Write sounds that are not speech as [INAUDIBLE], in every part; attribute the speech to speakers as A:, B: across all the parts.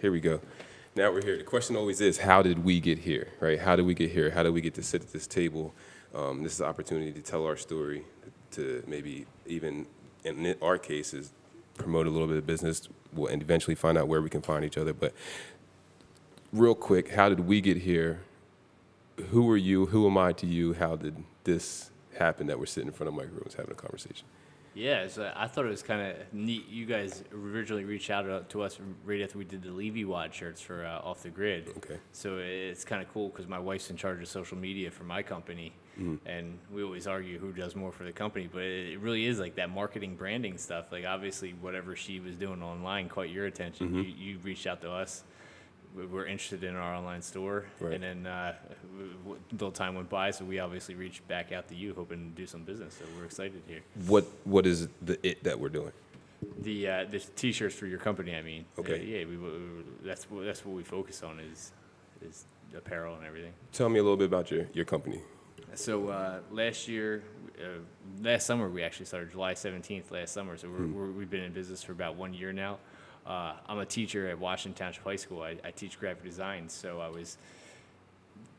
A: Here we go. Now we're here. The question always is, how did we get here, right? How did we get here? How did we get to sit at this table? Um, this is an opportunity to tell our story, to maybe even, in our cases, promote a little bit of business, we'll- and eventually find out where we can find each other. But real quick, how did we get here? Who are you? Who am I to you? How did this happen that we're sitting in front of microphones having a conversation?
B: Yeah, so I thought it was kind of neat. You guys originally reached out to us right after we did the Levy WOD shirts for uh, Off the Grid.
A: Okay.
B: So it's kind of cool because my wife's in charge of social media for my company, and we always argue who does more for the company. But it really is like that marketing, branding stuff. Like obviously, whatever she was doing online caught your attention. You, you reached out to us. We We're interested in our online store,
A: Right.
B: and then uh, w- w- little time went by, so we obviously reached back out to you, hoping to do some business. So we're excited here.
A: What What is the it that we're doing?
B: The uh, the t-shirts for your company, I mean.
A: Okay.
B: Uh, yeah, we, we, that's what that's what we focus on is is apparel and everything.
A: Tell me a little bit about your, your company.
B: So uh, last year, uh, last summer we actually started July 17th last summer. So we're, we're, we've been in business for about one year now. Uh, I'm a teacher at Washington Township High School. I, I teach graphic design, so I was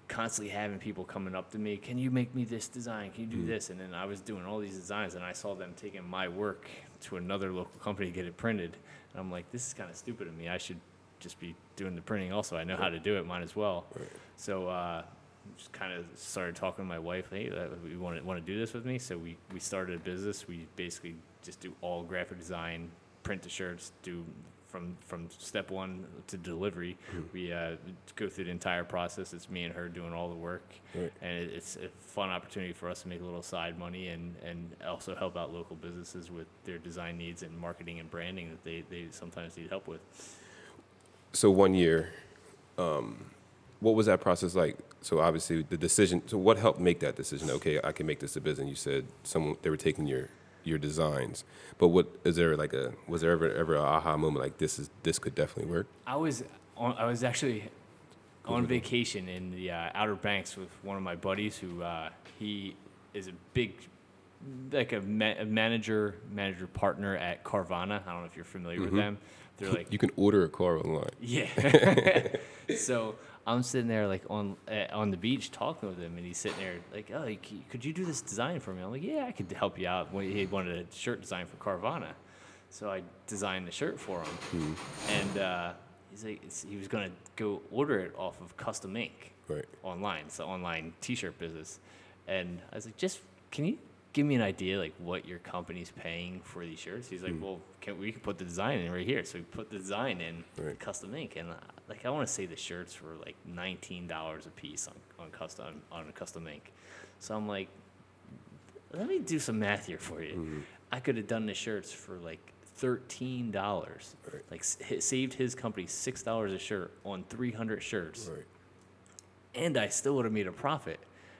B: constantly having people coming up to me, "Can you make me this design? Can you do this?" And then I was doing all these designs, and I saw them taking my work to another local company to get it printed. And I'm like, "This is kind of stupid of me. I should just be doing the printing also. I know how to do it. Might as well." So uh, just kind of started talking to my wife. Hey, uh, we want to want to do this with me. So we we started a business. We basically just do all graphic design, print the shirts, do from from step one to delivery. We uh, go through the entire process. It's me and her doing all the work,
A: Right.
B: and it, it's a fun opportunity for us to make a little side money and and also help out local businesses with their design needs and marketing and branding that they they sometimes need help with.
A: So one year, um, what was that process like? So obviously the decision. So what helped make that decision? Okay, I can make this a business. You said someone they were taking your your designs, but what is there like a was there ever ever a aha moment like this is this could definitely work?
B: I was on, I was actually on vacation in the uh, Outer Banks with one of my buddies who uh, he is a big like a, ma- a manager manager partner at Carvana. I don't know if you're familiar with them. They're like
A: You can order a car online.
B: yeah. [LAUGHS] [LAUGHS] so I'm sitting there like on uh, on the beach talking with him, and he's sitting there like, "Oh, could you do this design for me?" I'm like, "Yeah, I could help you out." He wanted a shirt design for Carvana, so I designed the shirt for him, and uh, he's like, it's- he was gonna go order it off of Custom Ink
A: Right.
B: online. It's an online T-shirt business, and I was like, "Just can you?" Give me an idea, like what your company's paying for these shirts. He's like, "Well, can we can put the design in right here?" So we put the design in,
A: Right.
B: custom ink and uh, like i want to say the shirts were like $19 a piece on, on custom on a custom ink so i'm like let me do some math here for you i could have done the shirts for like $13 like s- saved his company $6 a shirt on 300 shirts
A: Right.
B: and I still would have made a profit.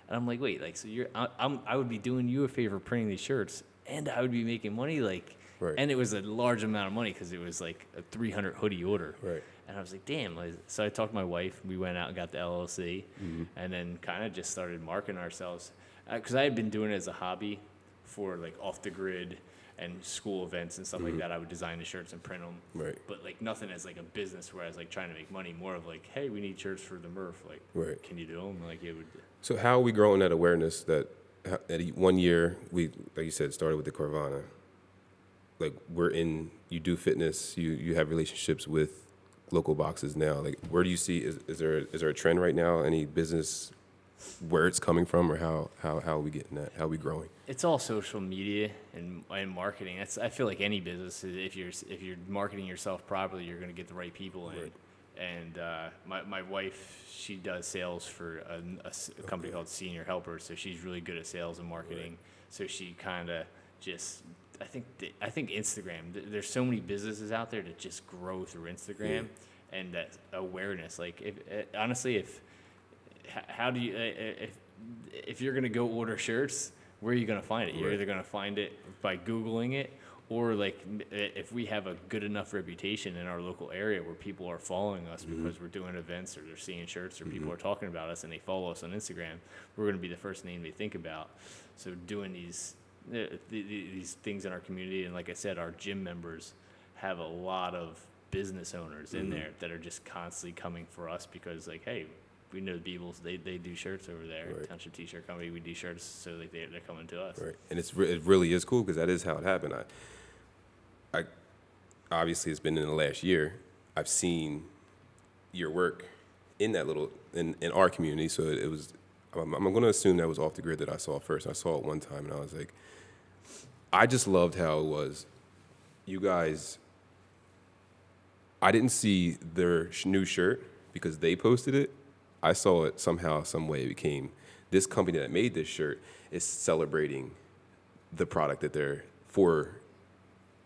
B: And I'm like, wait, like, so you're, I, I'm, I would be doing you a favor printing these shirts, and I would be making money, like,
A: Right.
B: and it was a large amount of money because it was like a 300 hoodie order.
A: Right.
B: And I was like, damn. like- So I talked to my wife. We went out and got the LLC, mm-hmm. and then kind of just started marketing ourselves uh, because I had been doing it as a hobby for like off the grid and school events and stuff like mm-hmm. that. I would design the shirts and print them
A: Right.
B: but like nothing as like a business where I was like trying to make money. More of like, hey, we need shirts for the Murph. Like,
A: Right.
B: can you do them? Like, it would.
A: So how are we growing that awareness that how- e- one year we like you said started with the Carvana. Like we're in you do fitness, you you have relationships with local boxes now. Like where do you see is, is there is there a trend right now? Any business where it's coming from or how how how are we getting that? How are we growing?
B: It's all social media and, and marketing. That's I feel like any business. If you're if you're marketing yourself properly, you're going to get the right people in.
A: Right.
B: And uh, my my wife, she does sales for a, a a company called Senior Helper, so she's really good at sales and marketing. Right. So she kind of just. I think th- I think Instagram. th- There's so many businesses out there that just grow through Instagram, and that awareness. Like, if eh, honestly, if how do you uh, if if you're gonna go order shirts where are you gonna find it? You're either gonna find it by googling it or like if we have a good enough reputation in our local area where people are following us because we're doing events or they're seeing shirts or people are talking about us and they follow us on instagram we're gonna be the first name they think about. So doing these uh, th- th- these things in our community and like i said our gym members have a lot of business owners
A: Mm-hmm.
B: in there that are just constantly coming for us because like, hey, we know the Beebles, they, they do shirts over there.
A: Right.
B: Township T-shirt company, we do shirts, so like they they're coming to us.
A: Right, and it's re- it really is cool because that is how it happened. I, I obviously it's been in the last year. I've seen your work in that little in, in our community, so it, it was. I'm, I'm going to assume that was off the grid that I saw first. I saw it one time, and I was like, I just loved how it was. You guys. I didn't see their sh- new shirt because they posted it. I saw it somehow, some way. It became this company that made this shirt is celebrating the product that they're for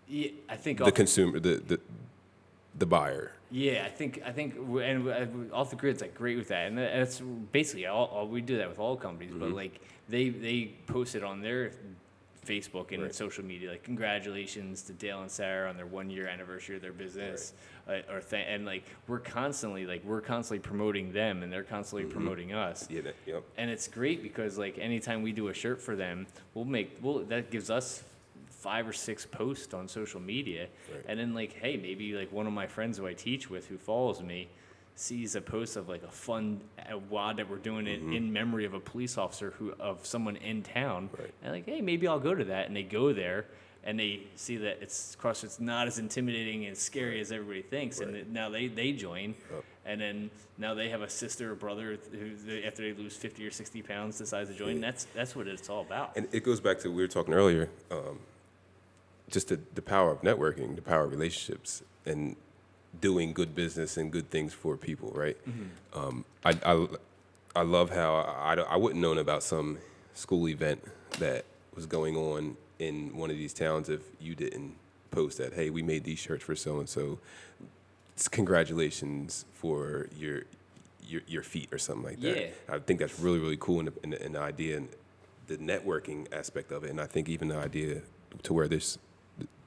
B: Yeah, I think
A: the consumer, the the the buyer.
B: yeah, I think I think and we- uh, off the grid's like great with that, and that's basically all, all we do that with all companies. But mm-hmm. like they they posted on their Facebook and
A: Right.
B: social media like congratulations to Dale and Sarah on their one year anniversary of their business, uh, or th- and like we're constantly like we're constantly promoting them and they're constantly promoting us.
A: Yeah, that, yep.
B: and it's great because like anytime we do a shirt for them we'll make well that gives us five or six posts on social media
A: Right.
B: and then like hey maybe like one of my friends who i teach with who follows me sees a post of like a fun uh, WOD that we're doing it in memory of a police officer who of someone in town
A: Right.
B: and like hey maybe i'll go to that and they go there and they see that it's CrossFit's not as intimidating and scary as everybody thinks, and
A: Right.
B: that now they they join,
A: Yep.
B: and then now they have a sister or brother who after they lose fifty or sixty pounds decides to join. That's that's what it's all about.
A: And it goes back to we were talking earlier, um, just the, the power of networking, the power of relationships, and doing good business and good things for people, right? Um, I, I, I love how I, I, wouldn't known about some school event that was going on in one of these towns if you didn't post that, hey, we made these shirts for so and so. Congratulations for your your your feet or something like that.
B: Yeah.
A: I think that's really really cool and the, the, the idea and the networking aspect of it, and I think even the idea to where this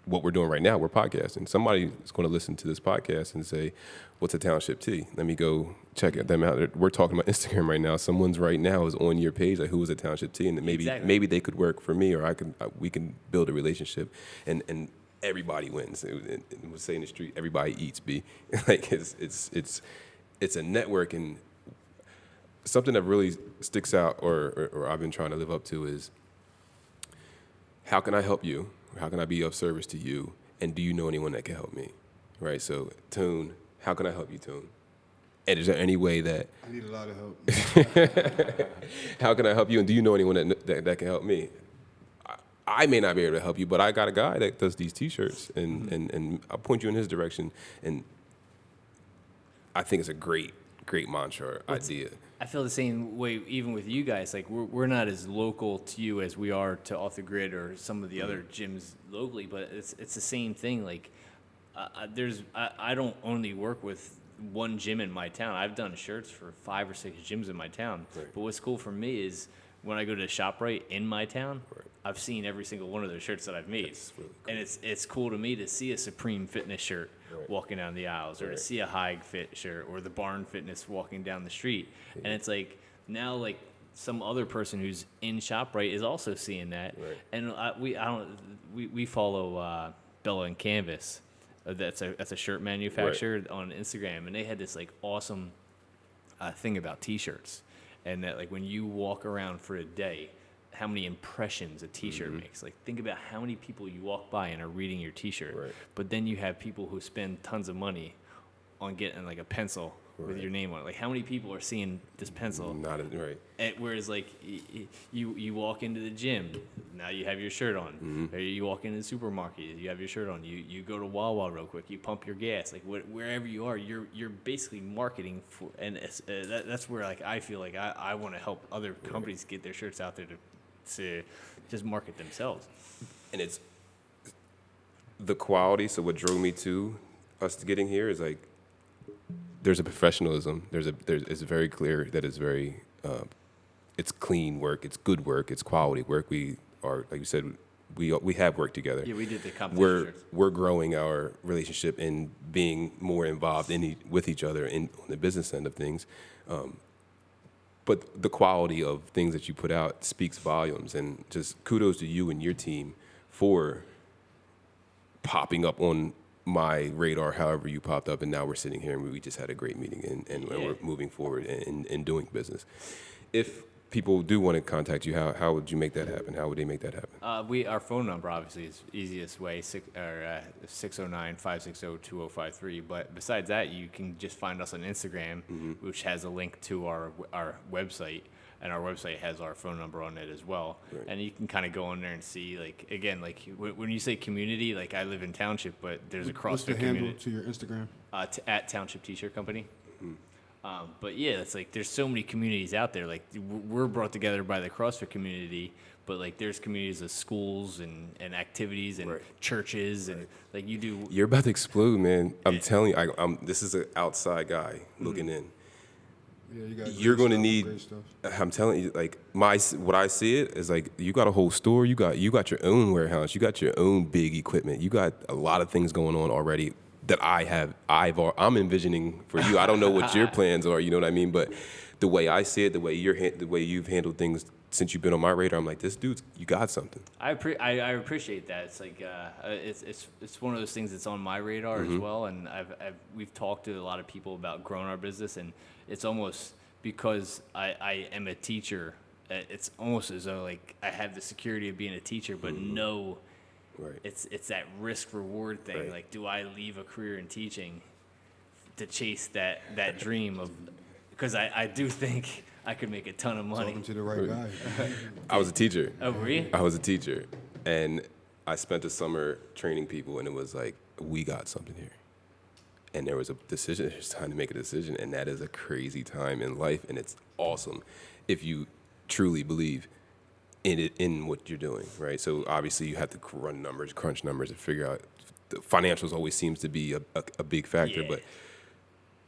A: what we're doing right now, we're podcasting. Somebody is going to listen to this podcast and say, "What's a township tea?" Let me go check them out. We're talking about [LAUGHS] Instagram right now. Someone's right now is on your page like, "Who is a township tea?" And maybe
B: Exactly.
A: maybe they could work for me, or I can uh, we can build a relationship, and and everybody wins. And, we'll say in the street, everybody eats. B [LAUGHS] like it's it's it's it's a network and something that really sticks out or, or, or I've been trying to live up to is how can I help you? How can I be of service to you? And do you know anyone that can help me? Right? So, Tune, how can I help you, Tune? And is there any way that,
C: I need a lot of help. [LAUGHS]
A: how can I help you? And do you know anyone that, that, that can help me? I, I may not be able to help you, but I got a guy that does these t shirts and, mm-hmm. and, and I'll point you in his direction. And I think it's a great, great mantra or idea.
B: I feel the same way even with you guys. Like we're, we're not as local to you as we are to Off the Grid or some of the other gyms locally, but it's it's the same thing. Like uh, uh, there's I, I don't only work with one gym in my town. I've done shirts for five or six gyms in my town.
A: Right.
B: But what's cool for me is when I go to Shoprite in my town,
A: Right.
B: I've seen every single one of those shirts that I've made,
A: really
B: and it's it's cool to me to see a Supreme Fitness shirt
A: Right.
B: walking down the aisles, or
A: Right.
B: to see a High Fit shirt, or the Barn Fitness walking down the street, and it's like now like some other person who's in Shoprite is also seeing that,
A: Right.
B: and I, we I don't we, we follow uh, Bella and Canvas. Uh, That's a that's a shirt manufacturer on Instagram, and they had this like awesome uh, thing about T-shirts, and that like when you walk around for a day, how many impressions a T-shirt
A: Mm-hmm.
B: makes. Like think about how many people you walk by and are reading your T-shirt,
A: Right.
B: but then you have people who spend tons of money on getting like a pencil with your name on it. Like how many people are seeing this pencil?
A: Not a, right.
B: And whereas like you you walk into the gym, now you have your shirt on.
A: Mm-hmm.
B: Or you walk into the supermarket, you have your shirt on. You you go to Wawa real quick, you pump your gas. Like wh- wherever you are, you're you're basically marketing for, and uh, that, that's where like I feel like I, I want to help other companies get their shirts out there to to just market themselves.
A: and it's the quality. So what drove me to us getting here is like there's a professionalism. There's a there's it's very clear that it's very uh, it's clean work. It's good work. It's quality work. We are like you said. We we have worked together.
B: Yeah, we did the competition
A: We're
B: shirts.
A: we're growing our relationship and being more involved in e- with each other in on the business end of things. Um, but the quality of things that you put out speaks volumes and just kudos to you and your team for popping up on my radar, however you popped up, and now we're sitting here and we just had a great meeting and, and
B: Yeah.
A: we're moving forward and, and doing business. If people do want to contact you, how, how would you make that happen? How would they make that happen?
B: Uh, we our phone number obviously is easiest way six or uh, 609-560-2053 but besides that you can just find us on Instagram
A: Mm-hmm.
B: which has a link to our our website and our website has our phone number on it as well
A: Right.
B: and you can kind of go in there and see like again like wh- when you say community like I live in township but there's a
C: What's the
B: CrossFit
C: handle
B: community
C: to your Instagram?
B: uh, t- at Township T-shirt Company. Um, but yeah, it's like there's so many communities out there. Like we're brought together by the CrossFit community, but like there's communities of schools and, and activities and
A: Right.
B: churches and like you do.
A: You're about to explode, man. I'm telling you, I, I'm, this is an outside guy
B: Mm-hmm.
A: looking in.
C: Yeah, you
A: you're going to need. I'm telling you, like my what I see it is like you got a whole store. You got you got your own warehouse. You got your own big equipment. You got a lot of things going on already that I have. I've I'm envisioning for you. I don't know what your [LAUGHS] plans are. You know what I mean? But the way I see it, the way you're the way you've handled things since you've been on my radar, I'm like, this dude's you got something.
B: I, appre- I, I appreciate that. It's like uh, uh, it's, it's it's one of those things that's on my radar as well. And I've, I've we've talked to a lot of people about growing our business, and it's almost because I, I am a teacher. uh, It's almost as though like I have the security of being a teacher, but no.
A: Right.
B: it's it's that risk reward thing.
A: Right.
B: Like, do I leave a career in teaching to chase that that dream of? Because I, I do think I could make a ton of money.
C: Talking to the right guy. [LAUGHS]
A: I was a teacher.
B: Oh, really?
A: I was a teacher, and I spent a summer training people, and it was like, we got something here. And there was a decision, [LAUGHS] it's time to make a decision, and that is a crazy time in life, and it's awesome if you truly believe in in what you're doing, right? So obviously you have to run numbers, crunch numbers, and figure out. The financials always seems to be a, a, a big factor,
B: Yeah.
A: but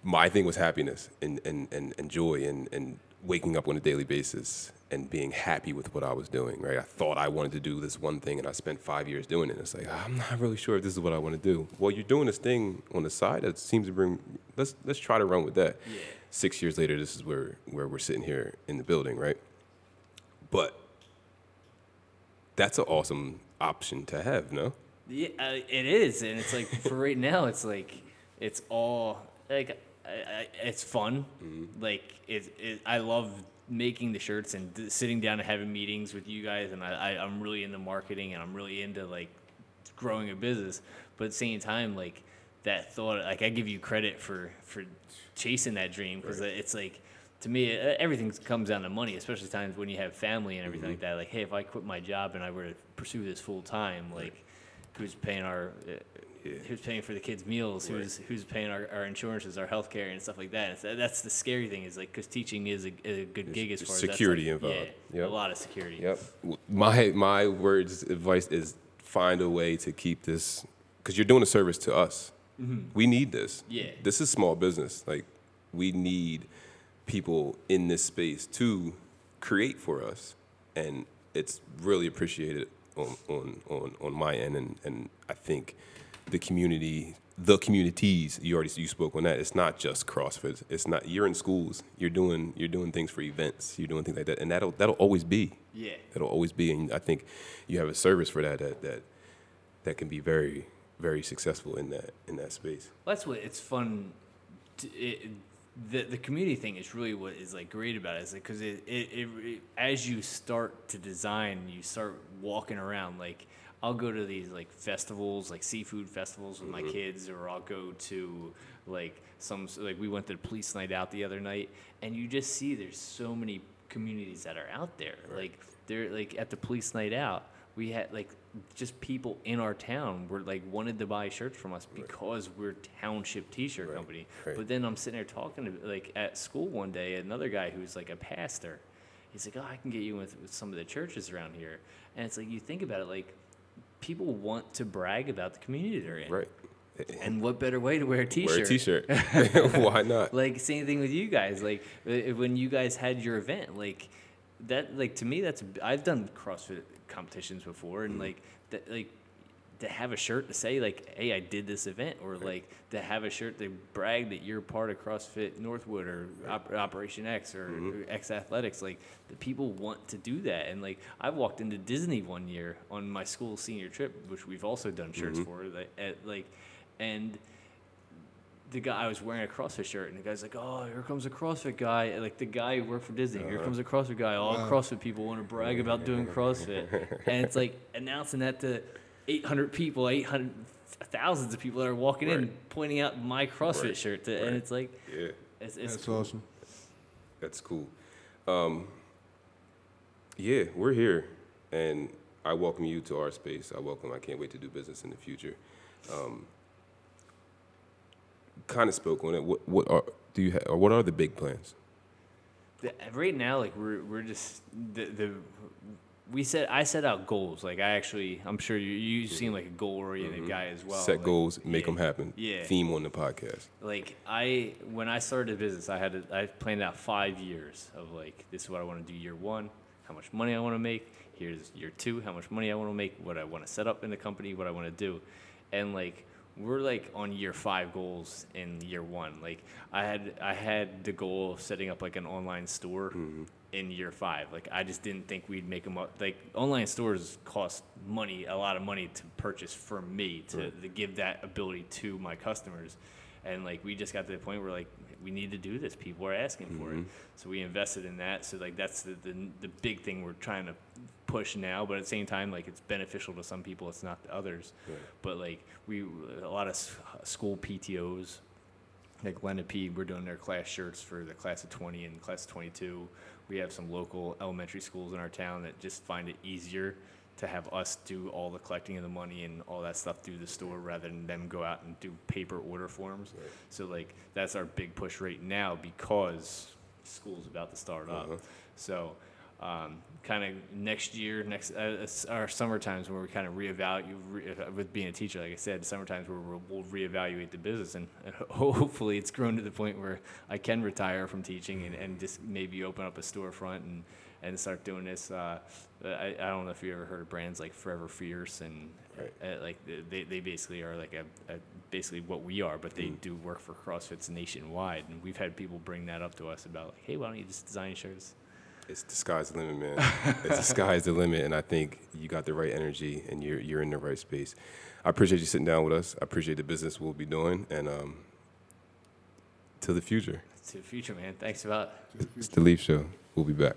A: my thing was happiness and, and, and, and joy and, and waking up on a daily basis and being happy with what I was doing, right? I thought I wanted to do this one thing and I spent five years doing it. It's like, I'm not really sure if this is what I want to do. Well, you're doing this thing on the side that seems to bring, let's, let's try to run with that.
B: Yeah.
A: Six years later, this is where, where we're sitting here in the building, right? But that's an awesome option to have, no?
B: Yeah, uh, it is, and it's like for right [LAUGHS] now, it's like it's all like I, I, it's fun. Like it, it, I love making the shirts and d- sitting down and having meetings with you guys, and I, I, I'm really into marketing and I'm really into like growing a business. But at the same time, like that thought, like I give you credit for for chasing that dream because it's like to me everything comes down to money, especially times when you have family and everything like that. Like, hey, if I quit my job and I were to pursue this full time, like who's paying our uh, who's paying for the kids meals who's who's paying our, our insurances our health care and stuff like that It's- that's the scary thing is like because teaching is a, a good gig as far as
A: security
B: like,
A: involved.
B: yeah
A: Yep.
B: a lot of security
A: Yep. My my words advice is find a way to keep this because you're doing a service to us. We need this.
B: Yeah.
A: This is small business. Like we need people in this space to create for us, and it's really appreciated on on on, on my end. And and I think the community. The communities you already you spoke on that. It's not just CrossFit. It's not you're in schools. You're doing you're doing things for events. You're doing things like that, and that'll that'll always be
B: yeah
A: it'll always be and i think you have a service for that that that, that can be very very successful in that in that space
B: that's what it's fun to, it, the, the community thing is really what is like great about it is because it, it, it, it as you start to design you start walking around like i'll go to these like festivals like seafood festivals with my mm-hmm. kids or i'll go to like some like we went to the police night out the other night and you just see there's so many communities that are out there. Like they're like at the police night out we had like just people in our town were like wanted to buy shirts from us because we're township t-shirt
A: Right,
B: company.
A: Right.
B: but then i'm sitting there talking to like at school one day another guy who's like a pastor. He's like oh i can get you with, with some of the churches around here. And it's like you think about it like people want to brag about the community they're in.
A: Right.
B: And what better way to wear a t-shirt
A: wear a t-shirt? [LAUGHS] [LAUGHS] Why not?
B: Like same thing with you guys. Like when you guys had your event like that like to me that's i've done crossfit competitions before and mm-hmm. like that like to have a shirt to say like hey i did this event or like to have a shirt to brag that you're part of crossfit northwood or Op- operation x mm-hmm. or x athletics like the people want to do that. And like i walked into disney one year on my school senior trip which we've also done shirts mm-hmm. for like, at, like and the guy I was wearing a CrossFit shirt, and the guy's like, "Oh, here comes a CrossFit guy." And, Like the guy who worked for Disney. Here comes a CrossFit guy. All
C: Wow.
B: CrossFit people want to brag [LAUGHS] about doing CrossFit, and it's like announcing that to 800 people, 800 thousands of people that are walking in, pointing out my CrossFit
A: Right.
B: shirt, to,
A: Right.
B: and it's like,
A: Yeah,
B: it's, it's
C: That's
B: cool.
C: awesome.
A: that's cool. Um, yeah, we're here, and I welcome you to our space. I welcome. I can't wait to do business in the future. Um, kind of spoke on it. What what are do you ha- or what are the big plans?
B: The- right now like we're we're just the the we set I set out goals like I actually I'm sure you you seem like a goal oriented guy as well
A: Mm-hmm. Set
B: like,
A: goals, make
B: yeah,
A: them happen.
B: yeah.
A: Theme on the podcast.
B: like I when I started a business I had to, I planned out five years of like this is what I want to do year one how much money I want to make here's year two how much money I want to make what I want to set up in the company what I want to do and like we're like on year five goals in year one. Like I had I had the goal of setting up like an online store mm-hmm. in year five. Like I just didn't think we'd make them up like online stores cost money a lot of money to purchase for me to, to give that ability to my customers. And like we just got to the point where like we need to do this. People are asking for it. Mm-hmm. So we invested in that. So like that's the, the the big thing we're trying to push now but at the same time like it's beneficial to some people it's not to others but like we a lot of s- school ptos like Lenape, we're doing their class shirts for the class of 20 and class of 22. We have some local elementary schools in our town that just find it easier to have us do all the collecting of the money and all that stuff through the store rather than them go out and do paper order forms. So like that's our big push right now because school's about to start up.
A: Uh-huh.
B: So um, kind of next year, next uh, our summer times where we kind of reevaluate re, uh, with being a teacher. Like I said, summer times where we'll, we'll reevaluate the business, and, and [LAUGHS] hopefully it's grown to the point where I can retire from teaching and, and just maybe open up a storefront and and start doing this. Uh, I, I don't know if you ever heard of brands like Forever Fierce and
A: Right.
B: uh, like they, they basically are like a, a basically what we are, but they
A: Mm.
B: do work for CrossFit's nationwide, and we've had people bring that up to us about like, hey, why don't you just design shirts?
A: It's the sky's the limit, man. it's the sky's the limit, and I think you got the right energy and you're you're in the right space. I appreciate you sitting down with us. I appreciate the business we'll be doing, and um, to the future.
B: To the future, man. Thanks a lot.
A: It's the Leaf Show. We'll be back.